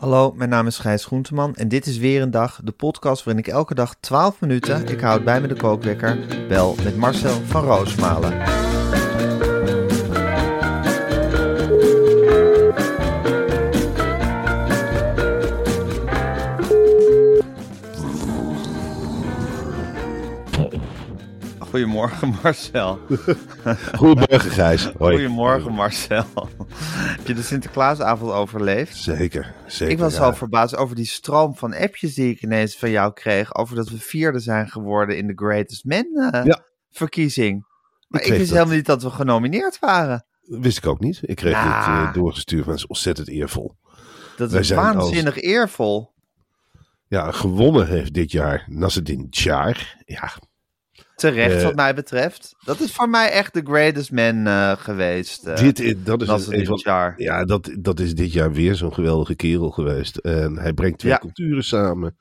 Hallo, mijn naam is Gijs Groenteman en dit is weer een dag, de podcast waarin ik elke dag 12 minuten, ik houd bij me de kookwekker, bel met Marcel van Roosmalen. Goedemorgen Marcel. Goedemorgen Gijs. Hoi. Goedemorgen Marcel. Heb je de Sinterklaasavond overleefd? Zeker, zeker. Ik was ja. al verbaasd over die stroom van appjes die ik ineens van jou kreeg. Over dat we vierde zijn geworden in de Greatest Men eh, Ja. verkiezing. Maar ik, wist dat. helemaal niet dat we genomineerd waren. Wist ik ook niet. Ik kreeg Ja. dit eh, doorgestuurd, maar het is ontzettend eervol. Dat Wij is waanzinnig eervol. Ja, gewonnen heeft dit jaar Nasreddin Jaar. Ja, Terecht Eh, wat mij betreft. Dat is voor mij echt de Greatest Man eh, geweest. eh, dit, is- dat is een van, dit jaar. Ja, dat, dat is dit jaar weer zo'n geweldige kerel geweest. En hij brengt twee Ja. culturen samen.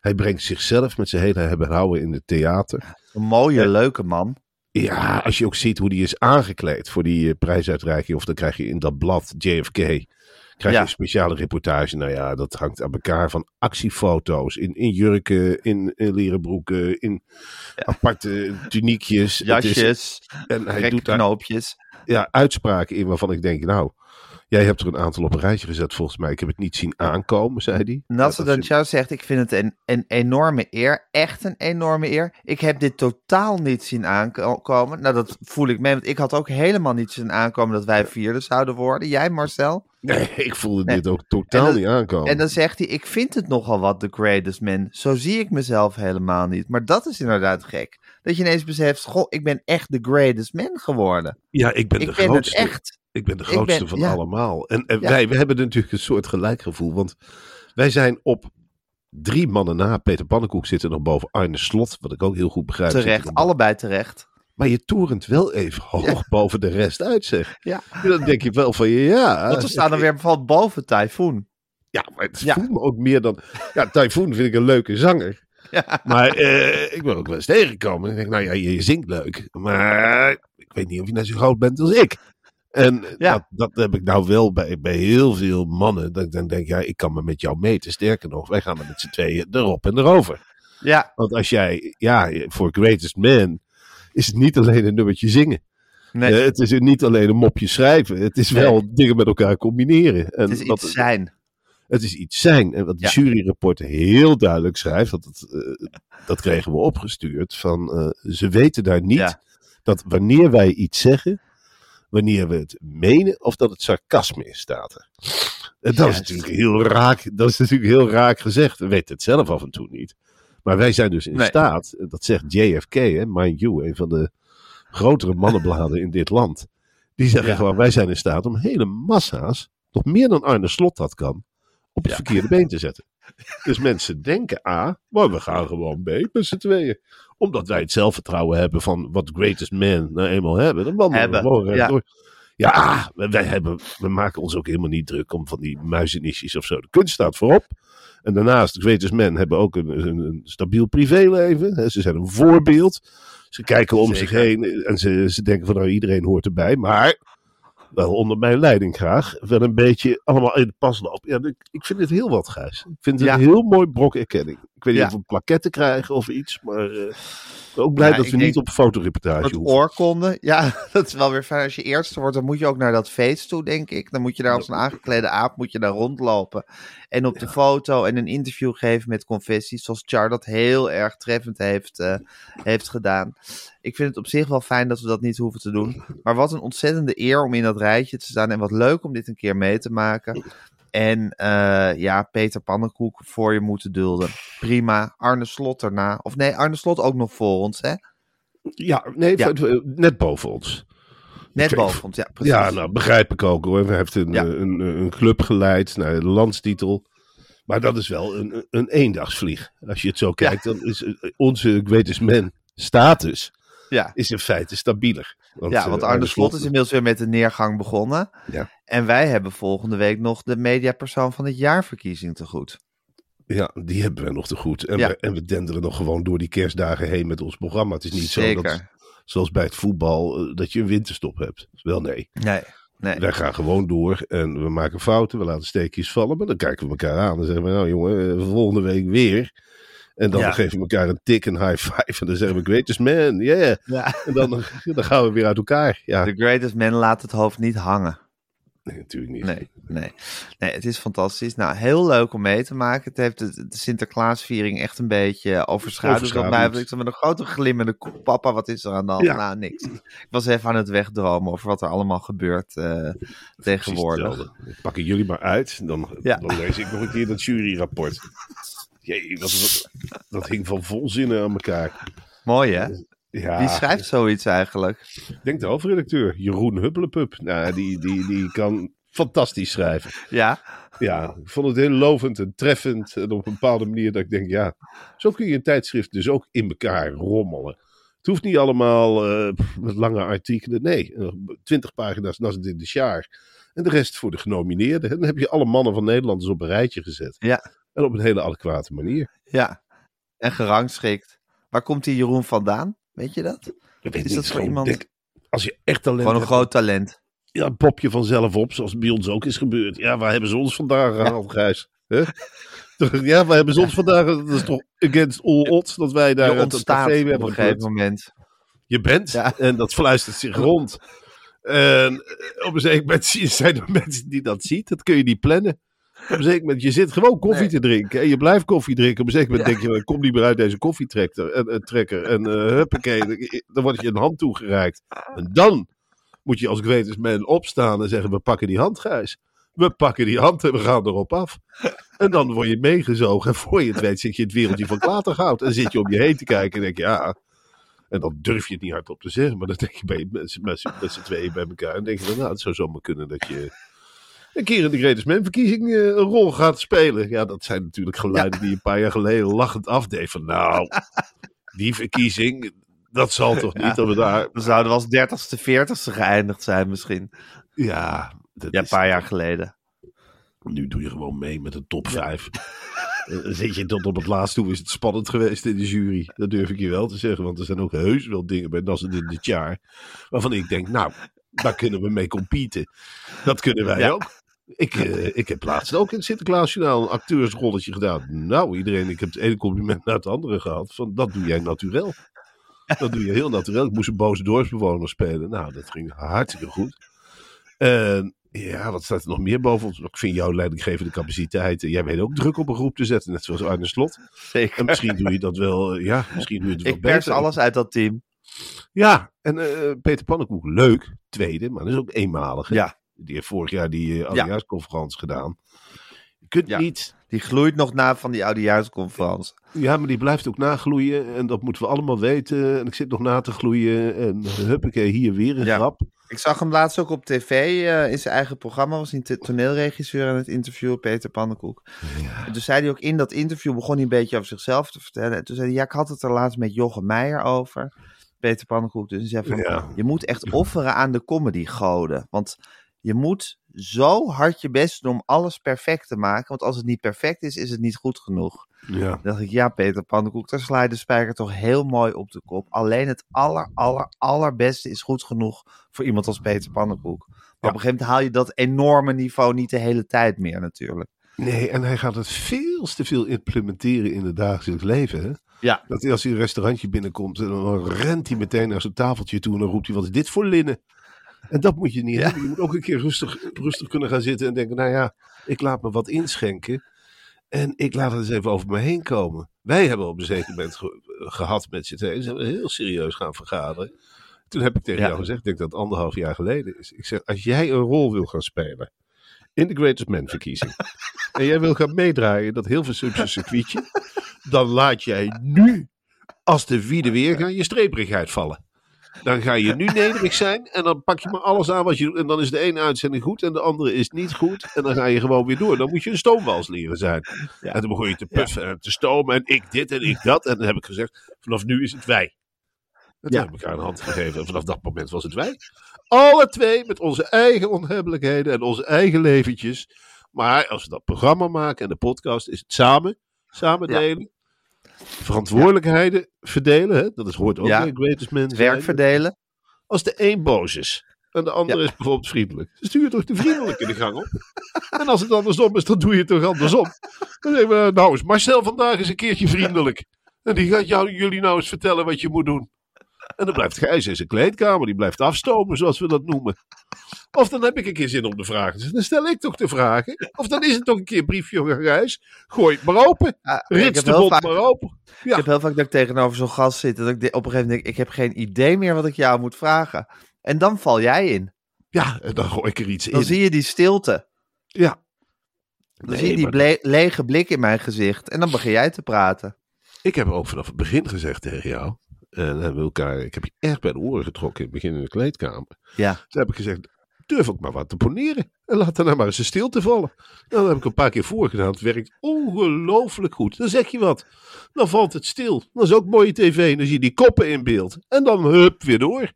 Hij brengt zichzelf met zijn hele hebben en houden in het theater. Een mooie, leuke man. Ja, als je ook ziet hoe die is aangekleed voor die prijsuitreiking. Of dan krijg je in dat blad JFK. Krijg je Ja. een speciale reportage. Nou ja, dat hangt aan elkaar van actiefoto's. In, in jurken, in, in leren broeken, in aparte tuniekjes. Is- Jasjes, en hij doet knoopjes. ja, uitspraken in waarvan ik denk, nou, jij hebt er een aantal op een rijtje gezet volgens mij. Ik heb het niet zien aankomen, zei hij. Nasser Danchau zegt, ik vind het een, een enorme eer. Echt een enorme eer. Ik heb dit totaal niet zien aankomen. Nou, dat voel ik mee, want ik had ook helemaal niet zien aankomen dat wij vierde zouden worden. Jij, Marcel? Nee, ik voelde Nee. dit ook totaal niet aankomen. En dan zegt hij, ik vind het nogal wat de greatest man. Zo zie ik mezelf helemaal niet. Maar dat is inderdaad gek. Dat je ineens beseft, goh, ik ben echt de greatest man geworden. ja, ik ben ik de ben grootste. het echt. Ik ben de grootste ben- van ja. allemaal. En, en Ja. wij we hebben natuurlijk een soort gelijkgevoel. Want wij zijn op drie mannen na. Peter Pannenkoek zit er nog boven Arne Slot. Wat ik ook heel goed begrijp. er Terecht, allebei terecht. Maar je torent wel even hoog boven de rest uit, zeg. Ja. En dan denk je wel van, ja... Want we staan dan weer bijvoorbeeld boven Typhoon. Ja, maar het Ja. voelt me ook meer dan... Ja, Typhoon vind ik een leuke zanger. Ja. Maar eh, ik ben ook wel eens tegengekomen. En ik denk, nou ja, je, je zingt leuk. Maar ik weet niet of je net zo groot bent als ik. En eh, Ja. dat, dat heb ik nou wel bij, bij heel veel mannen. Dat ik dan denk, ja, ik kan me met jou meten. Sterker nog, wij gaan er met z'n tweeën erop en erover. Ja, Want als jij, ja, voor Greatest Man het niet alleen een nummertje zingen. nee, Eh, het is niet alleen een mopje schrijven. Het is Nee. wel dingen met elkaar combineren. En het is iets zijn. het is iets zijn. En wat de Ja. juryrapport heel duidelijk schrijft, dat, het, eh, dat kregen we opgestuurd, van eh, ze weten daar niet Ja. dat wanneer wij iets zeggen, wanneer we het menen of dat het sarcasme is, staat er. En dat is natuurlijk heel raak, dat is natuurlijk heel raak gezegd. We weten het zelf af en toe niet. Maar wij zijn dus in Nee. staat, dat zegt JFK, hè, mind you, een van de grotere mannenbladen in dit land. Die zeggen Ja. gewoon, wij zijn in staat om hele massa's, nog meer dan Arne Slot dat kan, op het Ja. verkeerde been te zetten. Dus mensen denken A, maar we gaan gewoon B met z'n tweeën. Omdat wij het zelfvertrouwen hebben van wat greatest men nou eenmaal hebben. Dan wandelen we gewoon recht ja. door. Ja, wij hebben, we maken ons ook helemaal niet druk om van die muizenisjes of zo. De kunst staat voorop. En daarnaast, greatest men hebben ook een, een, een stabiel privéleven. hè. Ze zijn een voorbeeld. Ze kijken om zich heen en ze, ze denken van nou iedereen hoort erbij. Maar wel onder mijn leiding graag, wel een beetje allemaal in de pas lopen. Ja, ik, ik vind het heel wat, Gijs. Ik vind het Ja. een heel mooi brok erkenning. Ik weet niet Ja. of we plaketten krijgen of iets, maar eh, ook blij Ja, dat we niet op fotoreportage hoeven. oorkonde. Ja, dat is wel weer fijn. Als je eerste wordt, dan moet je ook naar dat feest toe, denk ik. Dan moet je daar als een aangeklede aap moet je daar rondlopen. En op de foto en een interview geven met confessies. Zoals Char dat heel erg treffend heeft, eh, heeft gedaan. Ik vind het op zich wel fijn dat we dat niet hoeven te doen. Maar wat een ontzettende eer om in dat rijtje te staan. En wat leuk om dit een keer mee te maken. En eh, ja, Peter Pannenkoek voor je moeten dulden. Prima. Arne Slot erna. Of nee, Arne Slot ook nog voor ons, hè? Ja, nee, Ja. net boven ons. Net boven ons, ja, precies. Ja, nou, begrijp ik ook hoor. Hij heeft een, Ja. eh, een, een club geleid naar de landstitel. Maar dat is wel een, een eendagsvlieg. Als je het zo kijkt, dan is eh, onze Greatest Man status ja. is in feite stabieler. ja, eh, want Arne Slot is inmiddels weer met de neergang begonnen. Ja. En wij hebben volgende week nog de mediapersoon van het jaarverkiezing te goed. Ja, die hebben we nog te goed. En, Ja. we, en we denderen nog gewoon door die kerstdagen heen met ons programma. Het is niet zo dat, zoals bij het voetbal, eh, dat je een winterstop hebt. Wel nee. Nee, nee. Wij gaan gewoon door en we maken fouten, we laten steekjes vallen, maar dan kijken we elkaar aan en zeggen we, nou jongen, eh, volgende week weer. En dan Ja. geven we elkaar een tik, een high five en dan zeggen we, greatest man, yeah. Ja. En dan, dan gaan we weer uit elkaar. Ja, The greatest man laat het hoofd niet hangen. nee, natuurlijk niet. Nee, nee. Nee, het is fantastisch. Nou, heel leuk om mee te maken. Het heeft de, de Sinterklaasviering echt een beetje overschaduwd. op mij. Ik zat met een grote glimmende kop. Papa, wat is er aan de hand? Ja. Nou, niks. Ik was even aan het wegdromen over wat er allemaal gebeurt eh, Precies tegenwoordig. Pakken jullie maar uit, dan, Ja. dan lees ik nog een keer dat juryrapport. Jee, dat, dat, hing van volzinnen aan elkaar. Mooi, hè? Ja, Wie schrijft zoiets eigenlijk? Ik denk de hoofdredacteur, Jeroen Huppelepup. Nou, die, die, die kan fantastisch schrijven. Ja, Ja, ik vond het heel lovend en treffend. En op een bepaalde manier dat ik denk, ja, zo kun je een tijdschrift dus ook in elkaar rommelen. Het hoeft niet allemaal eh, met lange artikelen. Nee, eh, twintig pagina's nas het in de jaar. En de rest voor de genomineerden. En dan heb je alle mannen van Nederland dus op een rijtje gezet. ja, En op een hele adequate manier. ja. En gerangschikt. Waar komt die Jeroen vandaan? Weet je dat? Ik weet Is niet, dat voor iemand- dik. Als je echt talent Gewoon een hebt, groot talent. ja, pop je vanzelf op, zoals bij ons ook is gebeurd. Ja, waar hebben ze ons vandaag gehaald, Gijs? Hè? Toch, Ja, waar hebben ze ons vandaag... Dat is toch against all odds dat wij daar Je ontstaat café op hebben een gegeven moment. Je bent, Ja. en dat fluistert zich rond. En op een zeker moment zijn er mensen die dat ziet. Dat kun je niet plannen. Op een zeker moment, je zit gewoon koffie Nee. te drinken. En je blijft koffie drinken. Op een zeker moment Ja. denk je, kom niet meer uit deze koffietrekker. En, en, trekker. en eh, huppakee, dan wordt je een hand toegereikt. En dan moet je als greatest man opstaan en zeggen, we pakken die hand, Gijs. We pakken die hand en we gaan erop af. En dan word je meegezogen. En voor je het weet zit je in het wereldje van klatergoud. En zit je om je heen te kijken en denk je, ja... En dan durf je het niet hardop te zeggen. Maar dan denk je bij, met, z'n- met tweeën bij elkaar. En denk je dan, nou, het zou zomaar kunnen dat je een keer in de Greatest verkiezing eh, een rol gaat spelen. Ja, dat zijn natuurlijk geluiden die een paar jaar geleden lachend afdeed. Van nou, die verkiezing, dat zal toch niet dat we daar... We zouden wel als dertigste, veertigste geëindigd zijn misschien. Ja, dat Ja, een paar jaar geleden. Nu doe je gewoon mee met een top 5. Zit je tot op het laatst toe, is het spannend geweest in de jury. Dat durf ik je wel te zeggen, want er zijn ook heus wel dingen bij Nassen in dit jaar. Waarvan ik denk, nou, daar kunnen we mee competen. Dat kunnen wij Ja. ook. Ik, eh, ik heb laatst ook in het Sinterklaasjournaal een acteursrolletje gedaan. Nou, iedereen, ik heb het ene compliment na het andere gehad. Van, dat doe jij natuurlijk. Dat doe je heel natuurlijk. Ik moest een boze dorpsbewoner spelen. Nou, dat ging hartstikke goed. En ja, wat staat er nog meer boven ons? Ik vind jouw leidinggevende capaciteiten. Jij weet ook druk op een groep te zetten, net zoals Arne Slot. En Zeker. misschien doe je dat wel, eh, ja, misschien doe je het wel Ik pers beter. alles uit dat team. Ja, en eh, Peter Pannenkoek, leuk, tweede, maar dat is ook eenmalig. hè? Ja. Die heeft vorig jaar die uh, oudejaarsconferentie gedaan. Je kunt Ja. niet, Die gloeit nog na van die oudejaarsconferentie. ja, maar die blijft ook nagloeien. En dat moeten we allemaal weten. En ik zit nog na te gloeien. En huppakee, hier weer een Ja. grap. Ik zag hem laatst ook op tv eh, in zijn eigen programma. Was hij toneelregisseur aan het interviewen, Peter Pannenkoek. En toen zei hij ook in dat interview, begon hij een beetje over zichzelf te vertellen. En toen zei hij, ja, ik had het er laatst met Jochem Meijer over. Peter Pannenkoek. Dus hij zei van, Ja. je moet echt offeren aan de comedy goden. Want je moet zo hard je best doen om alles perfect te maken. Want als het niet perfect is, is het niet goed genoeg. Ja. Dan dacht ik, ja Peter Pannenkoek, daar sla je de spijker toch heel mooi op de kop. Alleen het aller, aller, allerbeste is goed genoeg voor iemand als Peter Pannenkoek. Maar op een gegeven moment haal je dat enorme niveau niet de hele tijd meer natuurlijk. Nee, en hij gaat het veel te veel implementeren in het dagelijks leven. Hè? Ja. Dat hij als hij een restaurantje binnenkomt, en dan rent hij meteen naar zijn tafeltje toe en dan roept hij, wat is dit voor linnen? En dat moet je niet Ja. hebben. Je moet ook een keer rustig, rustig kunnen gaan zitten en denken, nou ja, ik laat me wat inschenken. En ik laat het eens even over me heen komen. Wij hebben op een zeker moment ge- gehad met z'n tweeën. Zijn we heel serieus gaan vergaderen. Toen heb ik tegen Ja. jou gezegd, ik denk dat het anderhalf jaar geleden is. Ik zeg, als jij een rol wil gaan spelen in de Greatest Man verkiezing. en jij wil gaan meedraaien in dat heel veel circuitje. Dan laat jij nu, als de wiede weer gaan, je streperigheid vallen. Dan ga je nu nederig zijn en dan pak je maar alles aan wat je doet. En dan is de ene uitzending goed en de andere is niet goed. En dan ga je gewoon weer door. Dan moet je een stoomwals leren zijn. En dan begon je te puffen en te stomen en ik dit en ik dat. En dan heb ik gezegd, vanaf nu is het wij. En toen Ja. heb ik elkaar een hand gegeven en vanaf dat moment was het wij. Alle twee met onze eigen onhebbelijkheden en onze eigen leventjes. Maar als we dat programma maken en de podcast, is het samen. Samen delen. Verantwoordelijkheden verdelen. Hè? Dat is, hoort ook Ja. bij Greatest Man. Werk verdelen. Als de een boos is en de ander Ja. is bijvoorbeeld vriendelijk. Dan stuur je toch de vriendelijke de gang op. En als het andersom is, dan doe je het toch andersom. Dan zeggen we, nou is Marcel vandaag eens een keertje vriendelijk. En die gaat jou, jullie nou eens vertellen wat je moet doen. En dan blijft Gijs in zijn kleedkamer, die blijft afstomen, zoals we dat noemen. Of dan heb ik een keer zin om de vragen. Dus dan stel ik toch de vragen. Of dan is het toch een keer briefje Gijs. Gooi het maar open. Ja, ik Rits heb de bot vaak- maar open. Ik heb heel vaak dat ik tegenover zo'n gast zit. Dat ik op een gegeven moment denk, ik heb geen idee meer wat ik jou moet vragen. En dan val jij in. Ja, en dan gooi ik er iets Dan in. zie je die stilte. Ja. Dan Nee, zie je die ble- lege blik in mijn gezicht. En dan begin jij te praten. Ik heb ook vanaf het begin gezegd tegen jou. En hebben we elkaar, ik heb je echt bij de oren getrokken in het begin in de kleedkamer. Ja. Toen heb ik gezegd, durf ook maar wat te poneren. En laat er nou maar eens een stilte vallen. Nou, dat heb ik een paar keer voorgedaan. Het werkt ongelooflijk goed. Dan zeg je wat. Dan valt het stil. Dan is ook mooie tv. Dan zie je die koppen in beeld. En dan hup weer door.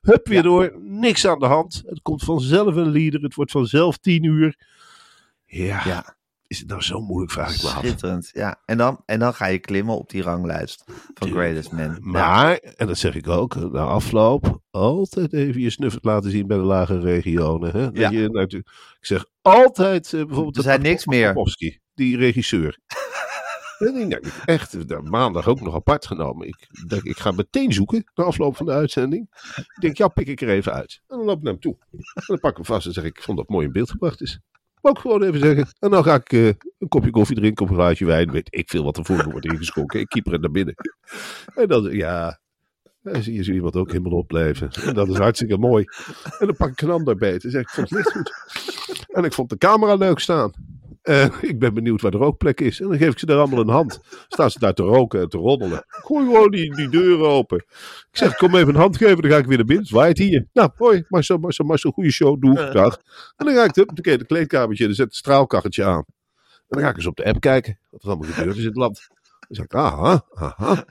Hup weer Ja. door. Niks aan de hand. Het komt vanzelf een lieder. Het wordt vanzelf tien uur. Ja, Ja. Is het nou zo moeilijk, vraag ik me af. Schitterend. Ja. En dan, en dan ga je klimmen op die ranglijst van. Greatest. Ja. Maar, en dat zeg ik ook, na afloop, altijd even je snuffert laten zien bij de lage regionen. Hè? Dat Ja. je, ik zeg altijd, eh, bijvoorbeeld... Er zijn niks meer. Die regisseur. Nou, echt, daar maandag ook nog apart genomen. Ik denk, ik ga meteen zoeken na afloop van de uitzending. Ik denk, ja, pik ik er even uit. En dan loop ik naar hem toe. En dan pak ik hem vast en zeg ik, ik vond dat mooi in beeld gebracht is. Maar ook gewoon even zeggen. En dan ga ik eh, een kopje koffie drinken of een glaasje wijn. Weet ik veel wat er voor me wordt ingeschonken. Ik keeper het naar binnen. En dan, ja, dan zie je zo iemand ook helemaal opblijven. En dat is hartstikke mooi. En dan pak ik een ander beet. En zeg ik, ik vond het goed. En ik vond de camera leuk staan. En ik ben benieuwd waar de rookplek is. En dan geef ik ze daar allemaal een hand. Staan ze daar te roken en te roddelen. Gooi gewoon die, die deuren open. Ik zeg, kom even een hand geven, dan ga ik weer naar binnen. Zwaait hier. Nou, hoi, Marcel, Marcel, Marcel, goede show, doe, dag. En dan ga ik, dan keer het kleedkamertje, dan zet het straalkacheltje aan. En dan ga ik eens op de app kijken, wat er allemaal gebeurd is in het land. Dan zeg ik, aha, aha,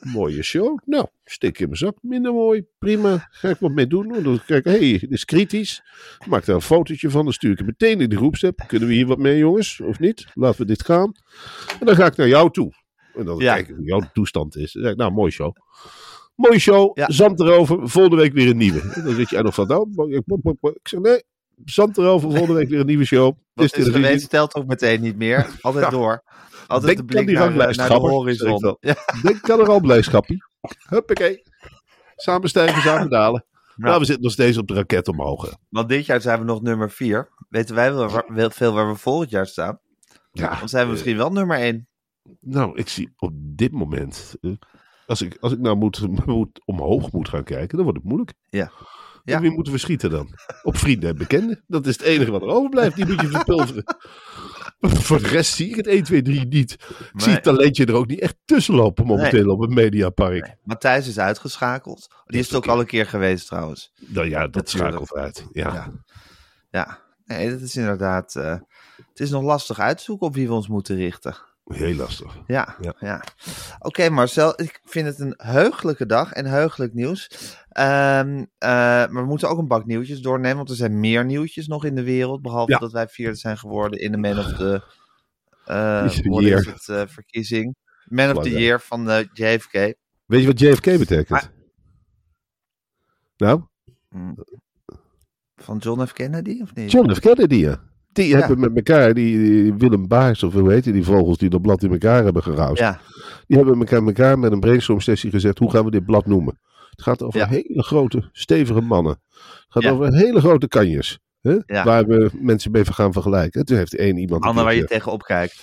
mooie show. Nou, steek in mijn zak, minder mooi, prima. Ga ik wat mee doen. Dan kijken, hé, hey, dit is kritisch. Maak daar een fotootje van, dan stuur ik het meteen in de groepsapp. Kunnen we hier wat mee, jongens, of niet? Laten we dit gaan. En dan ga ik naar jou toe. En dan Ja. kijk ik hoe jouw toestand is. Dan zeg ik, nou, mooi show. Mooie show, Ja. zand erover, volgende week weer een nieuwe. En dan zit je er nog van, nou, ik zeg, nee, zand erover, volgende week weer een nieuwe show. Het Wat is is geweest televisie. telt ook meteen niet meer. Altijd Ja. door. Altijd Denk de blik die naar, ranglijst, naar de horizon. Ja. Denk aan er blijdschapje. Huppakee. Samen stijgen, samen dalen. Nou, we zitten nog steeds op de raket omhoog. Want dit jaar zijn we nog nummer 4. Weten wij wel, waar- veel waar we volgend jaar staan? Ja, Dan zijn we misschien wel nummer 1. Nou, ik zie op dit moment. eh, Als ik, als ik nou moet, moet, omhoog moet gaan kijken, dan wordt het moeilijk. Ja. Op Ja. wie moeten we schieten dan? Op vrienden en bekenden. Dat is het enige wat er overblijft. Die moet je verpulveren. Voor de rest zie ik het 1, 2, 3 niet. Ik zie Nee. het talentje er ook niet echt tussen lopen momenteel op het Mediapark. Matthijs is uitgeschakeld. Die is het ook al een keer geweest trouwens. Nou ja, dat Natuurlijk. schakelt uit. Ja. Ja. Ja, nee, dat is inderdaad... eh, het is nog lastig uitzoeken op wie we ons moeten richten. Heel lastig. Ja, Ja. ja. Oké Marcel, ik vind het een heugelijke dag en heugelijk nieuws. Ehm, eh, maar we moeten ook een bak nieuwtjes doornemen, want er zijn meer nieuwtjes nog in de wereld. Behalve Ja. dat wij vierde zijn geworden in de Man of the eh, Is het, eh, verkiezing. Man of the. Year van JFK. Weet je wat JFK betekent? Maar- Nou, Van John F. Kennedy, of niet? John F. Kennedy, ja. Die Ja. hebben met elkaar, die, die Willem Baars, of hoe heet die, die vogels die dat blad in elkaar hebben geroust. Ja, Die hebben met elkaar, met elkaar met een brainstorm sessie gezegd, hoe gaan we dit blad noemen? Het gaat over Ja. hele grote, stevige mannen. Het gaat over hele grote kanjes. Hè? Waar we mensen mee gaan vergelijken. En toen heeft één iemand... een Anne waar je keertje- tegenop kijkt.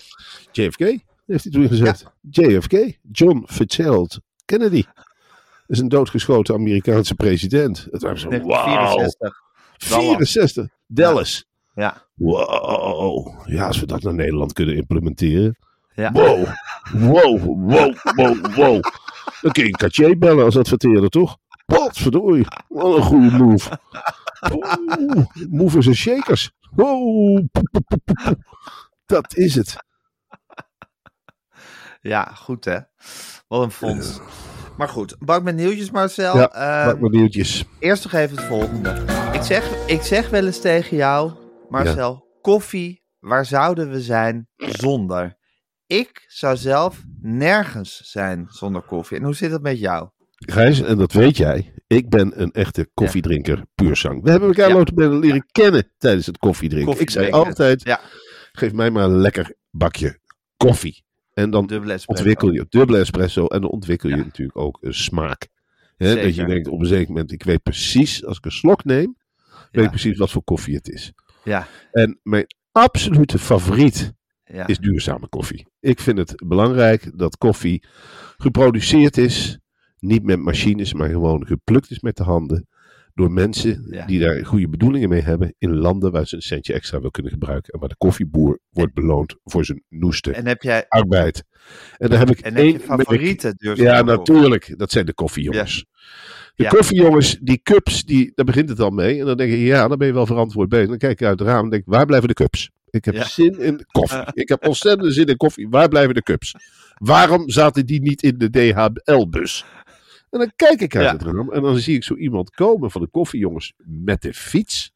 JFK, heeft hij toen gezegd. JFK, John Fitzgerald Kennedy. Dat is een doodgeschoten Amerikaanse president. Het was zo, wauw. 1964. 64. Dallas. Ja, Wow. Ja, als we dat naar Nederland kunnen implementeren. ja. Wow. Wow, wow, wow, wow. Dan kun je Cartier bellen als adverteerder, toch? Potverdorie. Wat een goede move. Oeh, movers en shakers. Wow. Dat is het. ja, goed hè. Wat een fonds. Maar goed, bak met nieuwtjes Marcel. Ja, Ehm, Maak maar nieuwtjes. Eerst nog even het volgende. Ik zeg, ik zeg wel eens tegen jou, Marcel, koffie, waar zouden we zijn zonder? Ik zou zelf nergens zijn zonder koffie. En hoe zit het met jou? Gijs, en dat weet jij, ik ben een echte koffiedrinker, puur zang. We hebben elkaar Ja. leren kennen tijdens het koffiedrinken. Ik zei altijd, Ja. geef mij maar een lekker bakje koffie. En dan ontwikkel je dubbele espresso en dan ontwikkel je Ja. natuurlijk ook een smaak. Dat je denkt op een zeker moment, ik weet precies, als ik een slok neem, weet Ja. ik precies wat voor koffie het is. Ja, En mijn absolute favoriet ja. is duurzame koffie. Ik vind het belangrijk dat koffie geproduceerd is, niet met machines, maar gewoon geplukt is met de handen. Door mensen Ja. die daar goede bedoelingen mee hebben in landen waar ze een centje extra wil kunnen gebruiken. En waar de koffieboer wordt beloond voor zijn noeste En heb jij arbeid. En daar heb ik en heb één je favoriete duurzame Ja, koffie? natuurlijk. Dat zijn de koffiejongens. De Ja. koffiejongens, die cups, die, daar begint het al mee. En dan denk je, ja, dan ben je wel verantwoord bezig. Dan kijk je uit het raam en denk waar blijven de cups? Ik heb Ja. zin in koffie. Ik heb ontzettend zin in koffie. Waar blijven de cups? Waarom zaten die niet in de DHL-bus? En dan kijk ik uit Ja. het raam en dan zie ik zo iemand komen van de koffiejongens met de fiets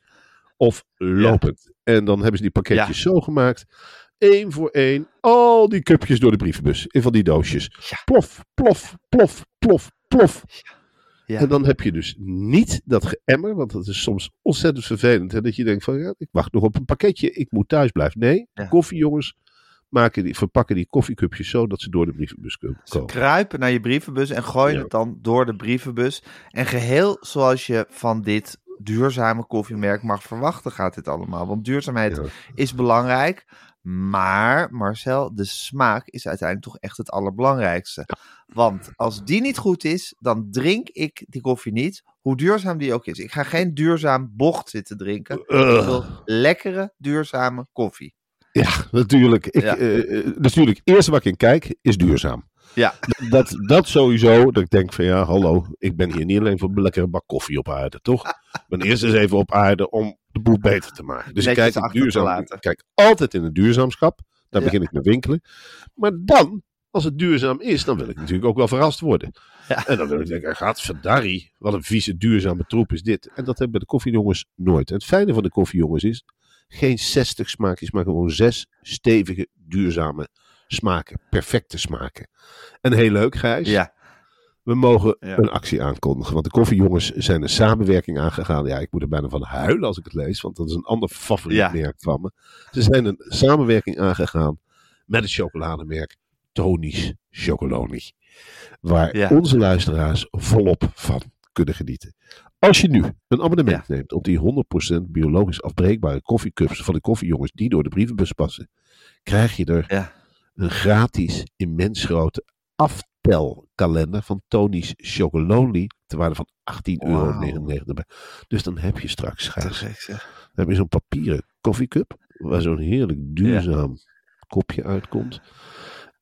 of lopend. En dan hebben ze die pakketjes zo gemaakt. Eén voor één. Al die cupjes door de brievenbus. In van die doosjes. Plof, plof, plof, plof, plof. Ja. En dan heb je dus niet dat geëmmer. Want dat is soms ontzettend vervelend. Hè, dat je denkt van ja, ik wacht nog op een pakketje. Ik moet thuis blijven. Nee, Ja. koffiejongens maken die, verpakken die koffiecupjes zo dat ze door de brievenbus kunnen Ze komen. kruipen naar je brievenbus en gooien Ja. het dan door de brievenbus. En geheel zoals je van dit duurzame koffiemerk mag verwachten gaat dit allemaal. Want duurzaamheid Ja. is belangrijk. Maar Marcel, de smaak is uiteindelijk toch echt het allerbelangrijkste. Want als die niet goed is, dan drink ik die koffie niet. Hoe duurzaam die ook is. Ik ga geen duurzaam bocht zitten drinken. Ik wil lekkere, duurzame koffie. Ja, natuurlijk. Ik, Ja. eh, eh, natuurlijk, het eerste waar ik in kijk is duurzaam. Ja, Dat, dat sowieso, dat ik denk van ja, hallo, ik ben hier niet alleen voor een lekkere bak koffie op aarde, toch? Ik ben eerst eens even op aarde om de boel beter te maken. Dus ik kijk, duurzaam, ik kijk altijd in het duurzaamschap. Daar Ja. begin ik met winkelen. Maar dan, als het duurzaam is, dan wil ik natuurlijk ook wel verrast worden. Ja. En dan wil ik denken, gaat verdarrie, wat een vieze duurzame troep is dit. En dat hebben bij de koffiejongens nooit. En het fijne van de koffiejongens is, geen 60 smaakjes, maar gewoon zes stevige, duurzame smaken. Perfecte smaken. En heel leuk, Gijs. ja. We mogen Ja. een actie aankondigen. Want de koffiejongens zijn een samenwerking aangegaan. Ja, ik moet er bijna van huilen als ik het lees. Want dat is een ander favoriet Ja. merk van me. Ze zijn een samenwerking aangegaan met het chocolademerk Tony's Chocoloni. Waar Ja. onze luisteraars volop van kunnen genieten. Als je nu een abonnement neemt op die 100% biologisch afbreekbare koffiecups van de koffiejongens die door de brievenbus passen, krijg je er een gratis, immens grote aftelkalender van Tony's Chocolonely ter waarde van 18,99 euro. Dus dan heb je straks, Te dan heb je zo'n papieren koffiecup waar zo'n heerlijk duurzaam kopje uitkomt.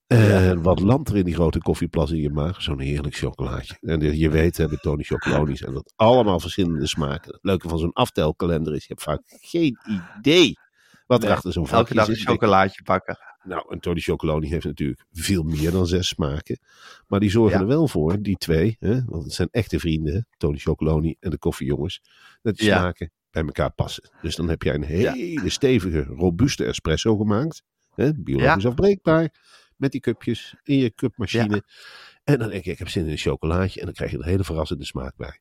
En wat landt er in die grote koffieplas in je maag? Zo'n heerlijk chocolaatje. En je weet, hè, Tony Chocolonies en dat allemaal verschillende smaken. Het leuke van zo'n aftelkalender is, je hebt vaak geen idee Wat Nee, er achter zo'n Elke vakje dag een chocolaatje pakken. Nou, een Tony Chocoloni heeft natuurlijk veel meer dan zes smaken. Maar die zorgen Ja. er wel voor, die twee, hè, want het zijn echte vrienden, Tony Chocoloni en de koffiejongens, dat die Ja. smaken bij elkaar passen. Dus dan heb jij een hele stevige, robuuste espresso gemaakt, hè, biologisch Ja. afbreekbaar, met die cupjes in je cupmachine. En dan denk je, ik heb zin in een chocolaatje en dan krijg je een hele verrassende smaak bij.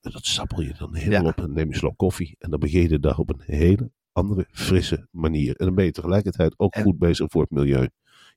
En dat sappel je dan helemaal Ja. op en neem je een slok koffie. En dan begin je de dag op een hele andere, frisse manier. En dan ben je tegelijkertijd ook En- goed bezig voor het milieu.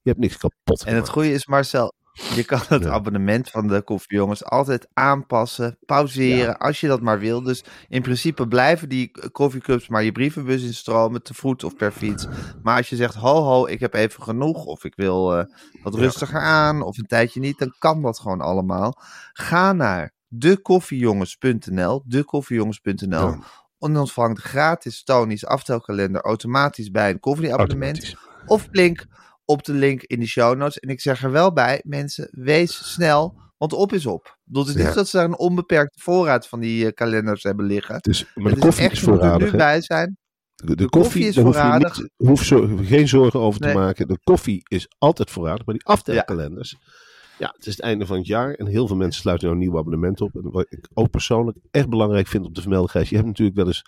Je hebt niks kapot En het goede is, Marcel, je kan het Ja. abonnement van de koffiejongens altijd aanpassen, pauzeren, als je dat maar wil. Dus in principe blijven die koffiecups maar je brievenbus instromen, te voet of per fiets. Maar als je zegt, ho ho, ik heb even genoeg, of ik wil eh, wat Ja. rustiger aan, of een tijdje niet, dan kan dat gewoon allemaal. Ga naar dekoffiejongens.nl, dekoffiejongens.nl. En ontvang de gratis Tony's aftelkalender automatisch bij een koffieabonnement. Of klink op de link in de show notes. En ik zeg er wel bij, mensen, wees snel, want op is op. Bedoel, Het is Ja. niet dat ze daar een onbeperkte voorraad van die eh, kalenders hebben liggen. Dus, maar Het de koffie echt, is moet er voorradig. nu bij zijn. De, de koffie, koffie is hoef je voorradig. niet- hoef zo, geen zorgen over te maken. De koffie is altijd voorradig. Maar die aftelkalenders. Ja. Het is het einde van het jaar. En heel veel mensen sluiten nou een nieuw abonnement op. En wat ik ook persoonlijk echt belangrijk vind om te vermelden. Je hebt natuurlijk wel eens